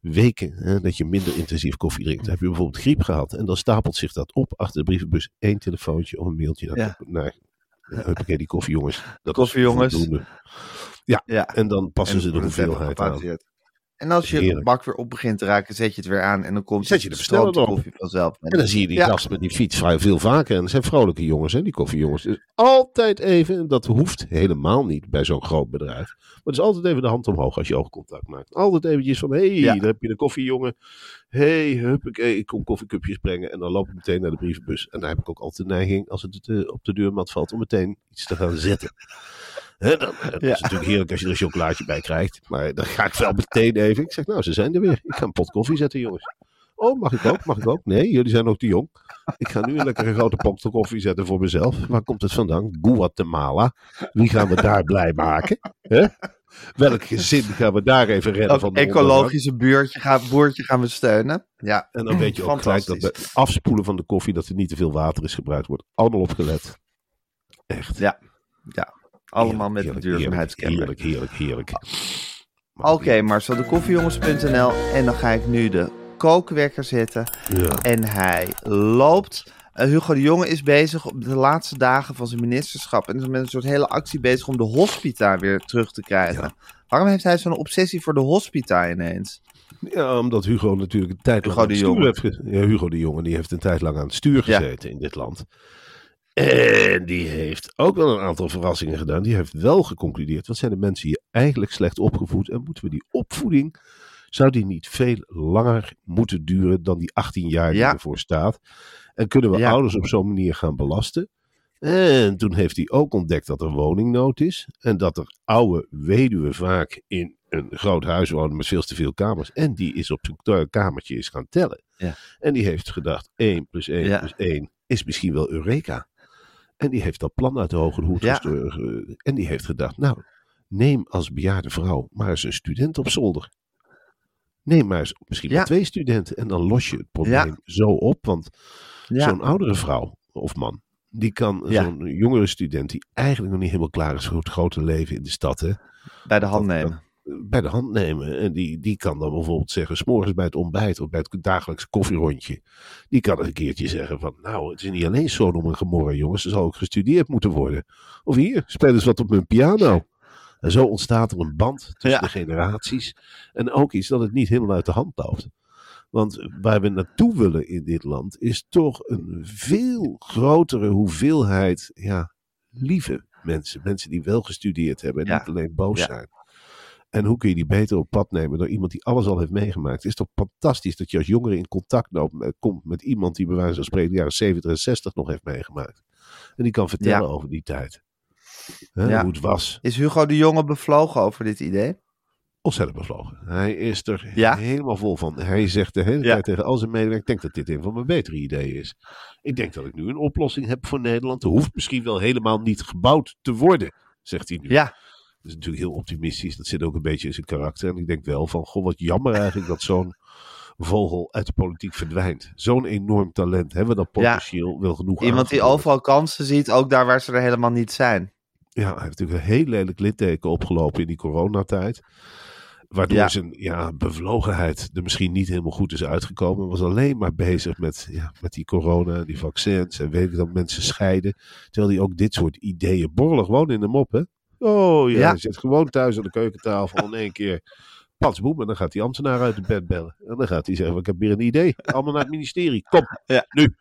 weken hè, dat je minder intensief koffie drinkt. Dan heb je bijvoorbeeld griep gehad. En dan stapelt zich dat op achter de brievenbus. één telefoontje of een mailtje naar, Ja. naar huppakee, die koffiejongens. Dat Koffiejongens. voldoende. Ja. En dan passen En ze de hoeveelheid aan. En als je de bak weer op begint te raken, zet je het weer aan. En dan komt Zet je de stroomt versneller de op. koffie vanzelf. En dan zie je die Ja. gast met die fiets vrij veel vaker. En dat zijn vrolijke jongens, hè, die koffiejongens. Dus altijd even, en dat hoeft helemaal niet bij zo'n groot bedrijf. Maar het is altijd even de hand omhoog als je oogcontact maakt. Altijd eventjes van, hé, hey, Ja. daar heb je de koffiejongen. Hé, hey, huppakee, ik kom koffiecupjes brengen. En dan loop ik meteen naar de brievenbus. En daar heb ik ook altijd de neiging, als het eh, op de deurmat valt, om meteen iets te gaan zetten. Dan, dat Ja. is natuurlijk heerlijk als je er een chocolaatje bij krijgt. Maar dan ga ik wel meteen even. Ik zeg, nou, ze zijn er weer. Ik ga een pot koffie zetten, jongens. Oh, mag ik ook? Mag ik ook? Nee, jullie zijn ook te jong. Ik ga nu een lekkere grote pot koffie zetten voor mezelf. Waar komt het vandaan? Guatemala. Wie gaan we daar blij maken? Welk gezin gaan we daar even redden Ook van de ecologische buurtje gaan, boertje gaan we steunen. Ja. En dan weet je ook gelijk dat bij het afspoelen van de koffie dat er niet te veel water is gebruikt. Wordt allemaal opgelet. Echt. Ja. Ja. Allemaal met Heerlijk, de duurzaamheidskenmerk. Heerlijk, heerlijk, heerlijk. Oké, Marcel, de koffiejongens.nl. En dan ga ik nu de kookwekker zetten. Ja. En hij loopt. Eh, Hugo de Jonge is bezig op de laatste dagen van zijn ministerschap. En is met een soort hele actie bezig om de hospita weer terug te krijgen. Waarom heeft hij zo'n obsessie voor de hospita ineens? Ja, omdat Hugo natuurlijk een tijd lang aan het stuur heeft ja, Hugo de Jonge, die heeft een tijd lang aan het stuur gezeten in dit land. En die heeft ook wel een aantal verrassingen gedaan. Die heeft wel geconcludeerd, wat zijn de mensen hier eigenlijk slecht opgevoed? En moeten we die opvoeding, zou die niet veel langer moeten duren dan die 18 jaar die Ja. ervoor staat? En kunnen we Ja. ouders op zo'n manier gaan belasten? En toen heeft hij ook ontdekt dat er woningnood is. En dat er oude weduwen vaak in een groot huis wonen met veel te veel kamers. En die is op zijn kamertje is gaan tellen. Ja. En die heeft gedacht, 1 plus 1 Ja. plus 1 is misschien wel Eureka. En die heeft dat plan uit de hoge hoed Ja. gestuurd. En die heeft gedacht, nou, neem als bejaarde vrouw maar eens een student op zolder. Neem maar eens misschien Ja. twee studenten. En dan los je het probleem zo op. Want zo'n oudere vrouw of man, die kan zo'n jongere student die eigenlijk nog niet helemaal klaar is voor het grote leven in de stad, hè, Bij de hand nemen. Bij de hand nemen. En die, die kan dan bijvoorbeeld zeggen, s'morgens bij het ontbijt of bij het dagelijkse koffierondje, die kan een keertje zeggen van, nou, het is niet alleen Sodom en Gomorra, jongens, er zal ook gestudeerd moeten worden. Of hier, speel eens wat op mijn piano. En zo ontstaat er een band tussen Ja. de generaties. En ook iets dat het niet helemaal uit de hand loopt. Want waar we naartoe willen in dit land is toch een veel grotere hoeveelheid ja, lieve mensen. Mensen die wel gestudeerd hebben en Ja. niet alleen boos Ja. zijn. En hoe kun je die beter op pad nemen door iemand die alles al heeft meegemaakt? Het is toch fantastisch dat je als jongere in contact loopt komt met iemand die bij wijze van spreken de jaren 70 en 60 nog heeft meegemaakt. En die kan vertellen Ja. over die tijd. Hè, Ja. Hoe het was. Is Hugo de Jonge bevlogen over dit idee? Ontzettend bevlogen. Hij is er Ja? helemaal vol van. Hij zegt de hele Ja. tijd tegen al zijn medewerkers: Ik denk dat dit een van mijn betere ideeën is. Ik denk dat ik nu een oplossing heb voor Nederland. Er hoeft misschien wel helemaal niet gebouwd te worden, zegt hij nu. Ja. Dat is natuurlijk heel optimistisch. Dat zit ook een beetje in zijn karakter. En ik denk wel van: Goh, wat jammer eigenlijk dat zo'n vogel uit de politiek verdwijnt. Zo'n enorm talent hebben we dat Ja. potentieel wel genoeg Iemand die overal kansen ziet, ook daar waar ze er helemaal niet zijn. Ja, hij heeft natuurlijk een heel lelijk litteken opgelopen in die coronatijd. Waardoor Ja. zijn ja, bevlogenheid er misschien niet helemaal goed is uitgekomen. Hij was alleen maar bezig met, ja, met die corona, die vaccins. En weet ik dat mensen scheiden. Terwijl hij ook dit soort ideeën borrelen gewoon in de mop, hè? Oh ja, zit gewoon thuis aan de keukentafel in één keer. Pats boem, en dan gaat die ambtenaar uit het bed bellen. En dan gaat hij zeggen, ik heb weer een idee. Allemaal naar het ministerie. Kom, Ja. nu.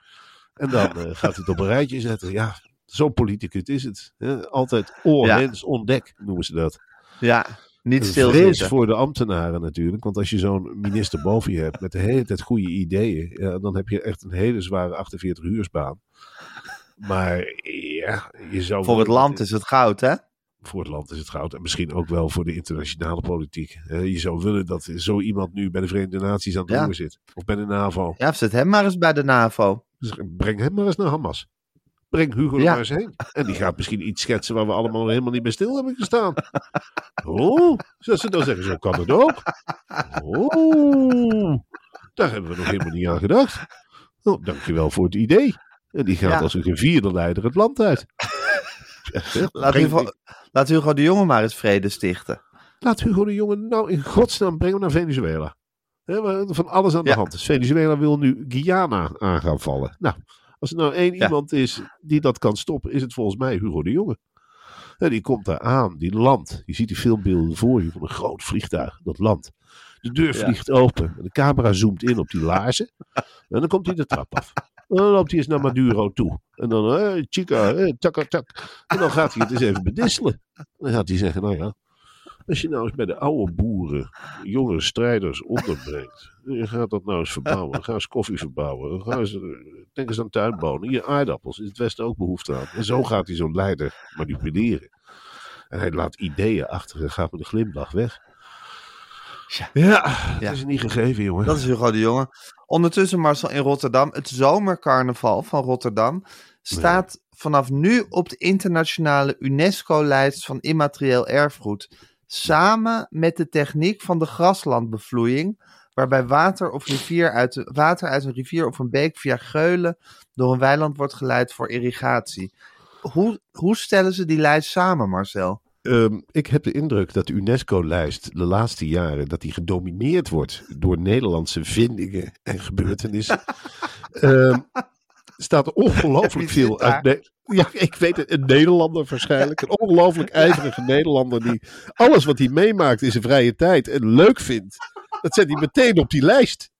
En dan eh, gaat hij het op een rijtje zetten. Ja, zo'n politicus is het. Hè? Altijd oorlens ontdek, noemen ze dat. Ja, niet stilzitten. voor de ambtenaren natuurlijk. Want als je zo'n minister boven je hebt met de hele tijd goede ideeën. Ja, dan heb je echt een hele zware 48 uursbaan. Maar ja, je zou... Voor het land is het goud, hè? Voor het land is het goud. En misschien ook wel voor de internationale politiek. Je zou willen dat zo iemand nu bij de Verenigde Naties aan het Ja. roer zit. Of bij de NAVO. Ja, zet hem maar eens bij de NAVO. Dus breng hem maar eens naar Hamas. Breng Hugo er Ja. maar eens heen. En die gaat misschien iets schetsen waar we allemaal helemaal niet bij stil hebben gestaan. Oh, zoals ze dan zeggen, zo kan het ook. Oh, daar hebben we nog helemaal niet aan gedacht. Oh, dankjewel voor het idee. En die gaat Ja. als een gevierde leider het land uit. Laat Breng- Hugo, laat Hugo de Jonge maar eens vrede stichten. Laat Hugo de Jonge nou in godsnaam brengen naar Venezuela. Van alles aan de Ja. hand is. Venezuela wil nu Guyana aan gaan vallen. Nou, als er nou één Ja. iemand is die dat kan stoppen, is het volgens mij Hugo de Jonge. En die komt daar aan, die landt. Je ziet die filmbeelden voor je van een groot vliegtuig, dat landt. De deur Ja. vliegt open en de camera zoomt in op die laarzen. En dan komt hij de trap af. En dan loopt hij eens naar Maduro toe. En dan, eh, chica, eh, taka, tak. En dan gaat hij het eens even bedisselen. Dan gaat hij zeggen, nou ja, als je nou eens bij de oude boeren jonge strijders onderbrengt. en Je gaat dat nou eens verbouwen. Ga eens koffie verbouwen. Ga eens, denk eens aan tuinbonen. Hier aardappels. Is het Westen ook behoefte aan. En zo gaat hij zo'n leider manipuleren. En hij laat ideeën achter en gaat met een glimlach weg. Ja. Ja. is niet gegeven, jongen. Dat is Hugo de Jonge. Ondertussen, Marcel, in Rotterdam, het zomercarnaval van Rotterdam staat vanaf nu op de internationale UNESCO-lijst van immaterieel erfgoed. Samen met de techniek van de graslandbevloeiing, waarbij water, of rivier uit de, water uit een rivier of een beek via geulen door een weiland wordt geleid voor irrigatie. Hoe, hoe stellen ze die lijst samen, Marcel? Ehm, ik heb de indruk dat de UNESCO-lijst de laatste jaren dat die gedomineerd wordt door Nederlandse vindingen en gebeurtenissen. Ehm staat er ongelooflijk veel uit. Ne- ja, ik weet het, een Nederlander waarschijnlijk. Een ongelooflijk ijverige Nederlander die alles wat hij meemaakt in zijn vrije tijd en leuk vindt, dat zet hij meteen op die lijst.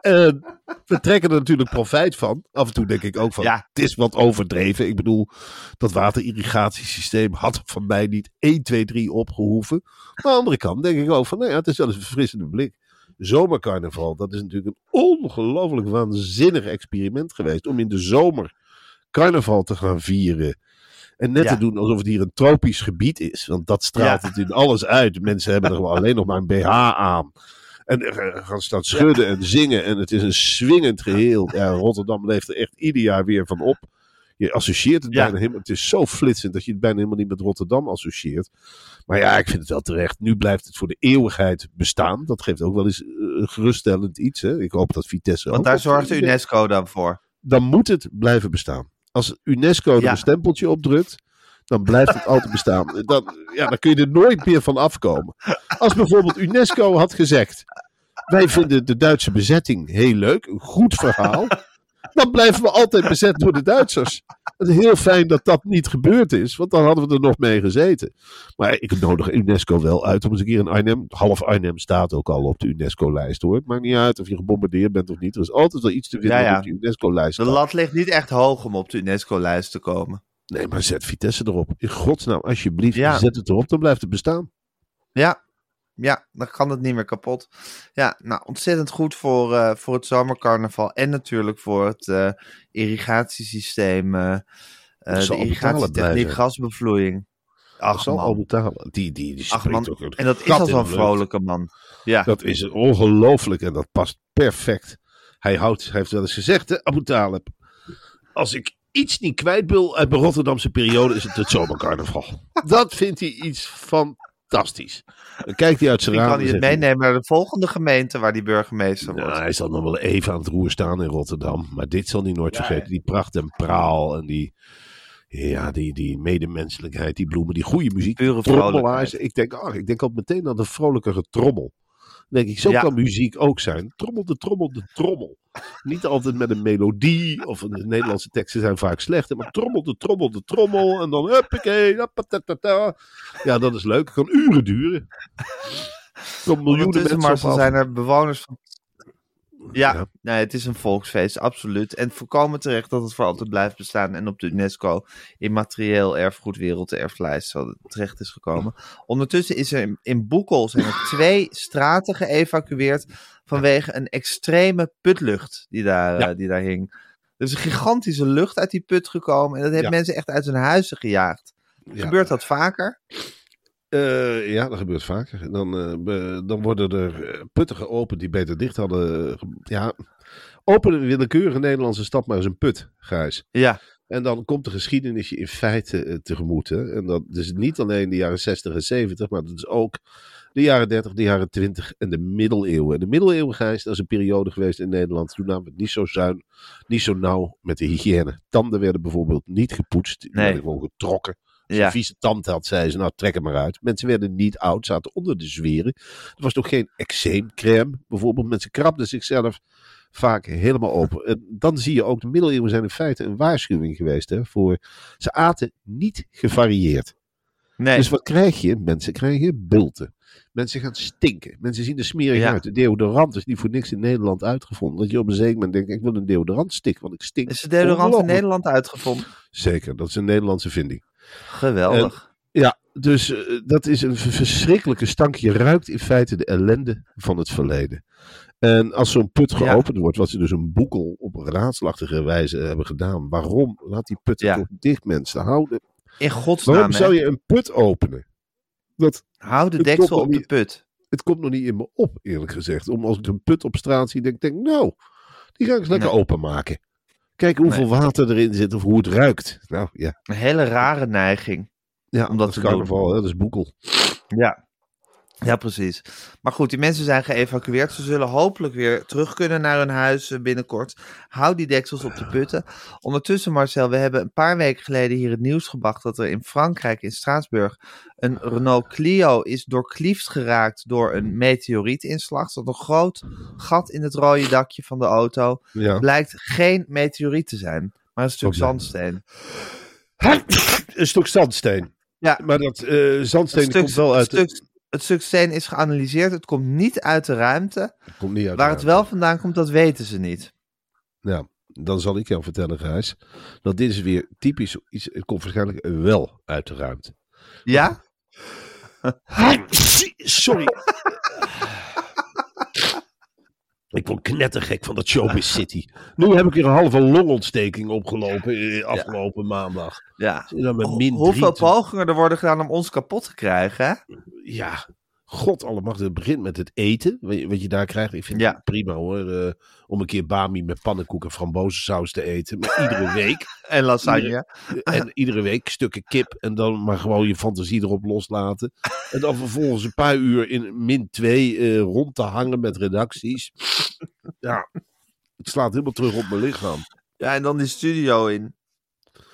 En we trekken er natuurlijk profijt van. Af en toe denk ik ook van, Ja. het is wat overdreven. Ik bedoel, dat waterirrigatiesysteem had van mij niet 1, 2, 3 opgehoeven. Maar aan de andere kant denk ik ook van, nou ja, het is wel eens een verfrissende blik. Zomercarnaval, dat is natuurlijk een ongelooflijk waanzinnig experiment geweest. Om in de zomer carnaval te gaan vieren. En net Ja. te doen alsof het hier een tropisch gebied is. Want dat straalt Ja. het in alles uit. Mensen hebben er gewoon alleen nog maar een BH aan. En er gaan staan schudden en zingen. En het is een swingend geheel. Ja, Rotterdam leeft er echt ieder jaar weer van op. Je associeert het Ja. bijna helemaal. Het is zo flitsend dat je het bijna helemaal niet met Rotterdam associeert. Maar ja, ik vind het wel terecht. Nu blijft het voor de eeuwigheid bestaan. Dat geeft ook wel eens eh, geruststellend iets. Hè? Ik hoop dat Vitesse Want daar zorgt de UNESCO dan voor. dan moet het blijven bestaan. Als UNESCO er een stempeltje op drukt, dan blijft het altijd bestaan. Dan, ja, dan kun je er nooit meer van afkomen. Als bijvoorbeeld UNESCO had gezegd: Wij vinden de Duitse bezetting heel leuk, een goed verhaal. Dan blijven we altijd bezet door de Duitsers. Het is heel fijn dat dat niet gebeurd is, want dan hadden we er nog mee gezeten. Maar ik nodig UNESCO wel uit om eens een keer in Arnhem. Half Arnhem staat ook al op de UNESCO-lijst hoor. Het maakt niet uit of je gebombardeerd bent of niet. Er is altijd wel iets te vinden Ja, ja. op de UNESCO-lijst. De lat ligt niet echt hoog om op de UNESCO-lijst te komen. Nee, maar zet Vitesse erop. In godsnaam, alsjeblieft, Ja. zet het erop, dan blijft het bestaan. Ja, ja, dan kan het niet meer kapot. Ja, nou, ontzettend goed voor, eh, voor het zomercarnaval en natuurlijk voor het eh, irrigatiesysteem, Dat de irrigatietechniek, gasbevloeiing. Ach zal al man, betalen. Die, die, die ach man. ook en dat is al zo'n vrolijke man. Ja, Dat is ongelooflijk en dat past perfect. Hij, houdt, hij heeft wel eens gezegd, hè, Abu Talib. Als ik iets niet kwijt wil uit mijn Rotterdamse periode, is het het zomercarnaval. dat vindt hij iets fantastisch. Dan kijkt hij uit zijn raam. kan hij het meenemen naar de volgende gemeente waar die burgemeester Nou, wordt. hij zal nog wel even aan het roer staan in Rotterdam. Maar dit zal hij nooit vergeten. Die pracht en praal en die, ja, die, die medemenselijkheid, die bloemen, die goede muziek. Pure vrolijkheid. Ik denk, ah, ik denk al meteen aan de vrolijkere trommel. Dan denk ik, zo Ja. kan muziek ook zijn. Trommel de trommel de trommel. Niet altijd met een melodie, of de Nederlandse teksten zijn vaak slecht. Maar trommel de trommel de trommel. En dan huppakee. Ja, dat is leuk. Het kan uren duren. Miljoenen Ondertussen, mensen af. zijn er bewoners van... Ja, Ja. Nee, het is een volksfeest, absoluut. En volkomen terecht dat het voor altijd blijft bestaan en op de UNESCO immaterieel erfgoed werelderflijst terecht is gekomen. Ondertussen is er in, in Boekel zijn er twee straten geëvacueerd vanwege een extreme putlucht die daar, Ja. eh, die daar hing. Er is een gigantische lucht uit die put gekomen en dat heeft Ja. mensen echt uit hun huizen gejaagd. Ja. Gebeurt dat vaker? Eh, ja, dat gebeurt vaker. Dan, eh, be- dan worden er eh, putten geopend die beter dicht hadden. ja, open een willekeurige Nederlandse stad maar eens een put, Gijs. Ja, En dan komt de geschiedenis je in feite eh, tegemoet. Hè? En dat is niet alleen de jaren 60 en 70, maar dat is ook de jaren 30, de jaren 20 en de middeleeuwen. En de middeleeuwen, Gijs, dat is een periode geweest in Nederland. Toen namen we het niet zo zuin, niet zo nauw met de hygiëne. Tanden werden bijvoorbeeld niet gepoetst, die Nee. werden gewoon getrokken. Als je ja. een vieze tand had, zei ze, nou trek hem maar uit. Mensen werden niet oud, zaten onder de zweren. Er was nog geen eczeemcrème. Bijvoorbeeld, mensen krabden zichzelf vaak helemaal open. En dan zie je ook, de middeleeuwen zijn in feite een waarschuwing geweest. Hè, voor, ze aten niet gevarieerd. Nee. Dus wat krijg je? Mensen krijgen bulten. Mensen gaan stinken. Mensen zien er smerig Ja. uit. De deodorant is niet voor niks in Nederland uitgevonden. Dat je op een zeker moment denkt, ik wil een deodorant stick, want ik stink. is de deodorant in. Nederland uitgevonden? Zeker, dat is een Nederlandse vinding. Geweldig. Ja, dus eh, dat is een verschrikkelijke stank. Je ruikt in feite de ellende van het verleden. En als zo'n put Ja. geopend wordt, wat ze dus een boekel op raadslachtige wijze hebben gedaan. Waarom? Laat die put Ja. toch dicht, mensen. Houden. In godsnaam, Waarom zou je een put openen? Dat, Hou de deksel op de put. het komt nog niet in me op, eerlijk gezegd. Om als ik een put op straat zie, denk ik, denk, nou, die ga ik eens lekker Nee. openmaken. Kijken hoeveel water erin zit of hoe het ruikt. Nou ja, Een hele rare neiging. ja Om dat is carnaval, hè, dat is boekel. Ja. Ja, precies. Maar goed, die mensen zijn geëvacueerd. Ze zullen hopelijk weer terug kunnen naar hun huis eh, binnenkort. Hou die deksels op de putten. Ondertussen, Marcel, we hebben een paar weken geleden hier het nieuws gebracht dat er in Frankrijk, in Straatsburg, een Renault Clio is doorkliefd geraakt door een meteorietinslag. Er zat een groot gat in het rode dakje van de auto. Ja. Blijkt geen meteoriet te zijn, maar een stuk zandsteen. Een stuk zandsteen. Ja, Maar dat eh zandsteen stuk, komt wel uit... stuk, het steen is geanalyseerd. Het komt niet uit de ruimte. komt niet uit Waar het ruimte. wel vandaan komt, dat weten ze niet. Ja, dan zal ik jou vertellen, Gijs. Dat dit is weer typisch iets. Het komt waarschijnlijk wel uit de ruimte. Ja? Sorry. Ik word knettergek van dat Showbiz City. Nu heb ik weer een halve longontsteking opgelopen eh, afgelopen maandag. Ja. Zit dan met Ho- min hoeveel 23. pogingen er worden gedaan om ons kapot te krijgen, hè? Ja, god allemachtig. Het begint met het eten. Wat je, daar krijgt. Ik vind Ja. het prima hoor. eh, om een keer bami met pannenkoek en frambozensaus te eten. Maar iedere week. En lasagne. En iedere week stukken kip. En dan maar gewoon je fantasie erop loslaten. En dan vervolgens een paar uur in min 2 rond te hangen met redacties. Ja, het slaat helemaal terug op mijn lichaam. Ja, en dan die studio in.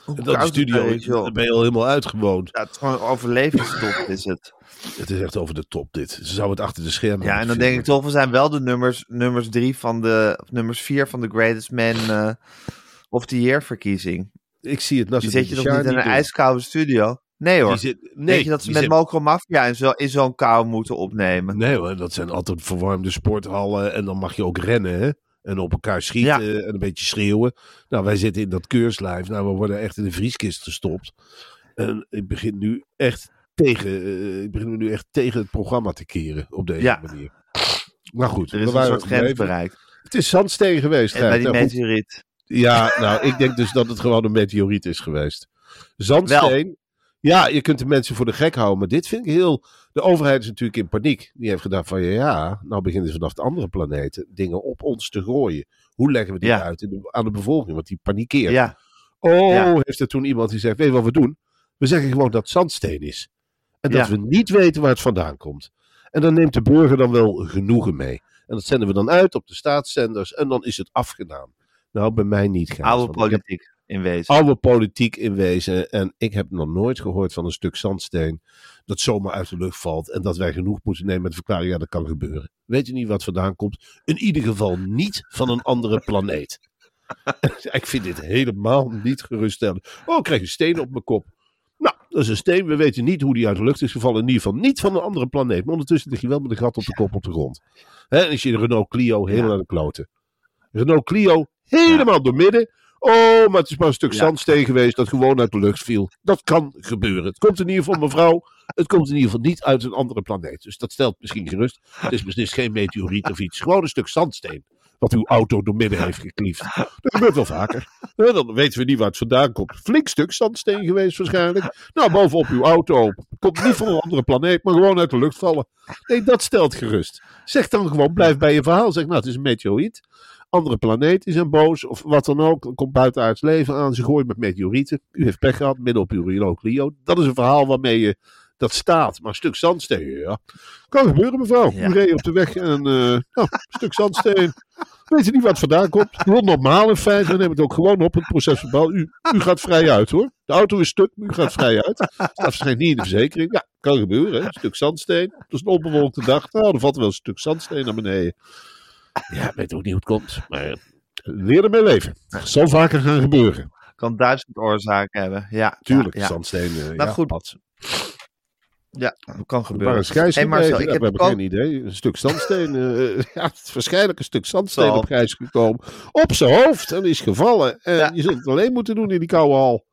Hoe dat de studio, daar is, daar ben je al helemaal uitgewoond. Ja, het is gewoon overlevingstop is het. Het is echt over de top dit. Ze zouden het achter de schermen Ja, en dan denk ik toch, we zijn wel de nummers, nummers drie van de, of nummers vier van de Greatest Man eh, of the Year verkiezing. Ik zie het Die Nasser zet je toch niet in een doen. ijskoude studio? Nee hoor. Die zit, nee, Denk je dat ze die met zit- Mokro Mafia in zo- in zo'n kou moeten opnemen? Nee hoor, dat zijn altijd verwarmde sporthallen. En dan mag je ook rennen, hè? En op elkaar schieten Ja. en een beetje schreeuwen. Nou, wij zitten in dat keurslijf. Nou, we worden echt in de vrieskist gestopt. En ik begin nu echt tegen, eh, ik begin nu echt tegen het programma te keren. Op deze Ja. manier. Maar goed, Er we is een waren soort grens bereikt. Het is zandsteen geweest. En bij die Nou, goed. meteoriet. Ja, nou, ik denk dus dat het gewoon een meteoriet is geweest. Zandsteen. Ja, je kunt de mensen voor de gek houden, maar dit vind ik heel... De overheid is natuurlijk in paniek. Die heeft gedacht van, ja, nou beginnen ze vanaf de andere planeten dingen op ons te gooien. Hoe leggen we dit Ja. uit in de- aan de bevolking? Want die panikeert. Ja, Oh, Ja. heeft er toen iemand die zegt, weet je wat we doen? We zeggen gewoon dat het zandsteen is. En dat we niet weten waar het vandaan komt. En dan neemt de burger dan wel genoegen mee. En dat zenden we dan uit op de staatszenders en dan is het afgedaan. Nou, bij mij niet. Gijs, Oude politiek in wezen. oude politiek in wezen. En ik heb nog nooit gehoord van een stuk zandsteen dat zomaar uit de lucht valt. En dat wij genoeg moeten nemen met de verklaring, ja, dat kan gebeuren. Weet je niet wat vandaan komt? In ieder geval niet van een andere planeet. ik vind dit helemaal niet geruststellend. Oh, ik krijg een steen op mijn kop. Nou, dat is een steen. We weten niet hoe die uit de lucht is gevallen. In ieder geval niet van een andere planeet. Maar ondertussen lig je wel met een gat op de kop op de grond. Hè, en is je Renault Clio helemaal Ja. aan de kloten. Renault Clio helemaal door midden. Oh, maar het is maar een stuk zandsteen geweest dat gewoon uit de lucht viel. Dat kan gebeuren. Het komt in ieder geval, mevrouw, het komt in ieder geval niet uit een andere planeet. Dus dat stelt misschien gerust. Het is beslist geen meteoriet of iets. Gewoon een stuk zandsteen. Wat uw auto door midden heeft gekliefd. Dat gebeurt wel vaker. Dan weten we niet waar het vandaan komt. Flink stuk zandsteen geweest waarschijnlijk. Nou, bovenop uw auto. Komt niet van een andere planeet, maar gewoon uit de lucht vallen. Nee, dat stelt gerust. Zeg dan gewoon, blijf bij je verhaal. Zeg, nou, het is een meteoriet. Andere planeten zijn boos, of wat dan ook. Er komt buitenaards leven aan. Ze gooien met meteorieten. U heeft pech gehad, midden op uw Clio. Dat is een verhaal waarmee je dat staat. Maar een stuk zandsteen, ja. Kan gebeuren, mevrouw. Ja. U reed op de weg en eh, nou, een stuk zandsteen. Weet je niet wat vandaan komt? Heel normaal in feite. We nemen het ook gewoon op het procesverbaal. U, u gaat vrij uit hoor. De auto is stuk, maar u gaat vrij uit. Dat verschijnt niet in de verzekering. Ja, kan gebeuren. Hè? Een stuk zandsteen. Het is een onbewolkte dag. Nou, er valt wel een stuk zandsteen naar beneden. Ja, ik weet ook niet hoe het komt. Maar leer ermee leven. Het zal vaker gaan gebeuren. Kan duizend oorzaken hebben. Ja, Tuurlijk, Ja, ja. zandsteen. eh, Nou, ja, goed. pad. Ja, dat kan gebeuren. waren schijs Hey Marcel, ik Ja, heb we hebben ook- geen idee. Een stuk zandsteen. eh, ja, waarschijnlijk een stuk zandsteen Zal. op reis gekomen. Op zijn hoofd en is gevallen. En Ja. je zult het alleen moeten doen in die koude hal.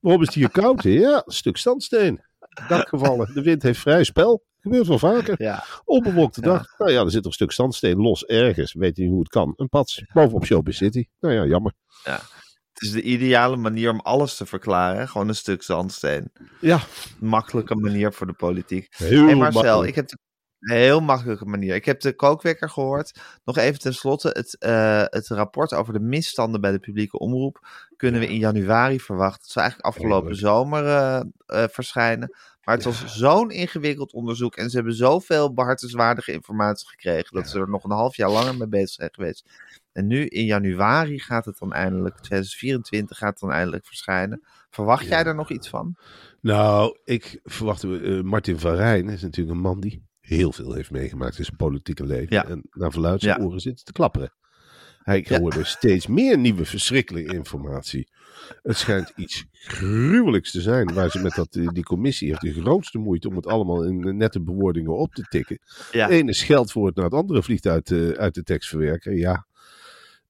Waarom is het hier koud? hè? Ja, een stuk zandsteen. Dak gevallen. De wind heeft vrij spel. Gebeurt wel vaker. Ja, Onbewolkte Ja. dag. Nou ja, er zit een stuk zandsteen los ergens. Weet je niet hoe het kan. Een pad bovenop Showbiz City. Nou ja, jammer. het is de ideale manier om alles te verklaren. Gewoon een stuk zandsteen. Ja, Makkelijke manier voor de politiek. heel hey Marcel, makkelijk. ik heb de, een heel makkelijke manier. Ik heb de kookwekker gehoord. Nog even tenslotte, het, eh, het rapport over de misstanden bij de publieke omroep kunnen we in januari verwachten. Het zou eigenlijk afgelopen zomer eh, eh, verschijnen. Maar het was zo'n ingewikkeld onderzoek en ze hebben zoveel behartenswaardige informatie gekregen dat ze er nog een half jaar langer mee bezig zijn geweest. En nu in januari gaat het dan eindelijk, 2024 gaat het dan eindelijk verschijnen. Verwacht jij Ja. er nog iets van? Nou, ik verwacht... eh, Martin van Rijn is natuurlijk een man die heel veel heeft meegemaakt in zijn politieke leven. En naar verluid zijn oren zit te klapperen. Hij hoorde steeds meer nieuwe verschrikkelijke informatie. Het schijnt iets gruwelijks te zijn waar ze met dat, eh, die commissie heeft de grootste moeite om het allemaal in eh, nette bewoordingen op te tikken. Ja. Het ene scheldwoord naar het andere vliegt uit, de uit de tekstverwerker. Ja,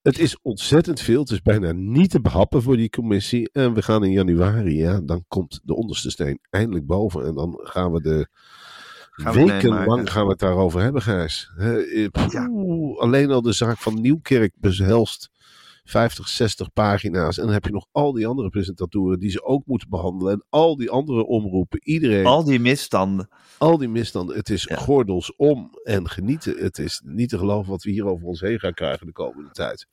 het is ontzettend veel. Het is bijna niet te behappen voor die commissie. En we gaan in januari, ja, dan komt de onderste steen eindelijk boven. En dan gaan we de Gaan we het wekenlang gaan we het daarover hebben, Gijs. Eh, poeh, Alleen al de zaak van Nieuwkerk behelst 50, 60 pagina's. En dan heb je nog al die andere presentatoren die ze ook moeten behandelen. En al die andere omroepen. Iedereen. Al die misstanden. Al die misstanden. Het is Ja. gordels om en genieten. Het is niet te geloven wat we hier over ons heen gaan krijgen de komende tijd.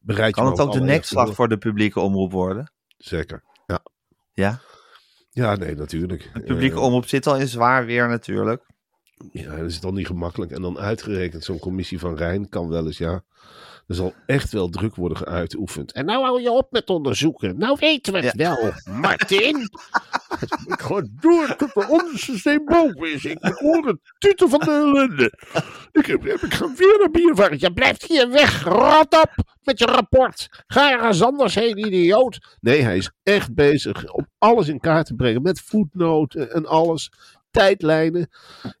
Bereid Kan het ook de nekslag voor de publieke omroep worden? Zeker. Ja, Ja, nee, natuurlijk. de publieke Eh, omroep zit al in zwaar weer natuurlijk. Ja, dat is dan niet gemakkelijk. En dan uitgerekend, zo'n commissie van Rijn kan wel eens, ja. Er zal echt wel druk worden uitgeoefend. En nou hou je op met onderzoeken. Nou weten we het wel, Martin. ik ga door tot de onderste steen boven is. Ik hoor het tuten van de ellende. Ik, heb, ik ga weer naar biervaart. Je blijft hier weg. Rot op met je rapport. Ga ergens anders heen, idioot. Nee, hij is echt bezig om alles in kaart te brengen. Met voetnoten en alles. Tijdlijnen.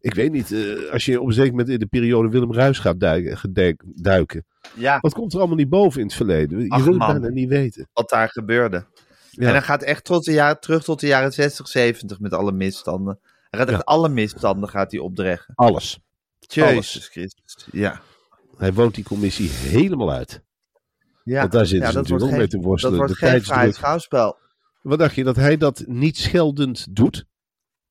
Ik weet niet, eh, als je op een zeker moment in de periode Willem Ruis gaat duiken, duiken. Ja, Wat komt er allemaal niet boven in het verleden? Je Ach, wil het bijna niet weten. wat daar gebeurde. Ja. En hij gaat echt tot de jaren, terug tot de jaren 60, 70 met alle misstanden. Hij gaat echt Ja. alle misstanden gaat hij opdreggen. Alles. Jezus Christus. Ja. Hij woont die commissie helemaal uit. ja. Want daar zitten ja, ze natuurlijk ook mee te worstelen. Dat wordt de geen tijdsdruk. schouwspel. Wat dacht je, dat hij dat niet scheldend doet?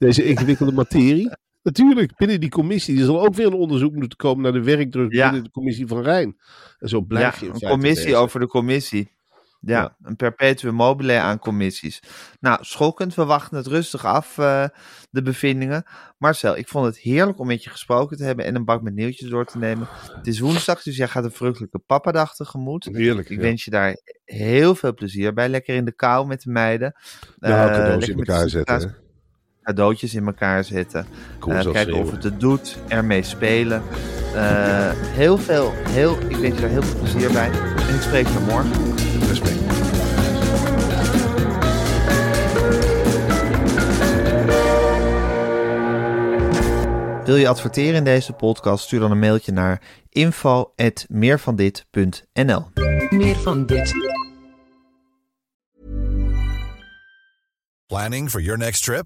Deze ingewikkelde materie? Natuurlijk, binnen die commissie. Er zal ook weer een onderzoek moeten komen naar de werkdruk Ja. binnen de commissie van Rijn. En zo blijf Ja, je een commissie bezig. over de commissie. Ja, Ja. een perpetuum mobile aan commissies. Nou, schokkend. We wachten het rustig af, eh, de bevindingen. Marcel, ik vond het heerlijk om met je gesproken te hebben en een bak met nieuwtjes door te nemen. Het is woensdag, dus jij gaat een vruchtelijke papadag tegemoet. Heerlijk. Ik ja. wens je daar heel veel plezier bij. Lekker in de kou met de meiden. Eh, cadeaus lekker in elkaar zetten. Cadeautjes in elkaar zetten. Kom Eh, kijken of het het doet. Ermee spelen. Eh, heel veel, heel, ik wens je daar heel veel plezier bij. En ik spreek je morgen. Respect. Wil je adverteren in deze podcast? Stuur dan een mailtje naar info.meervandit.nl Meer van dit. Planning for your next trip?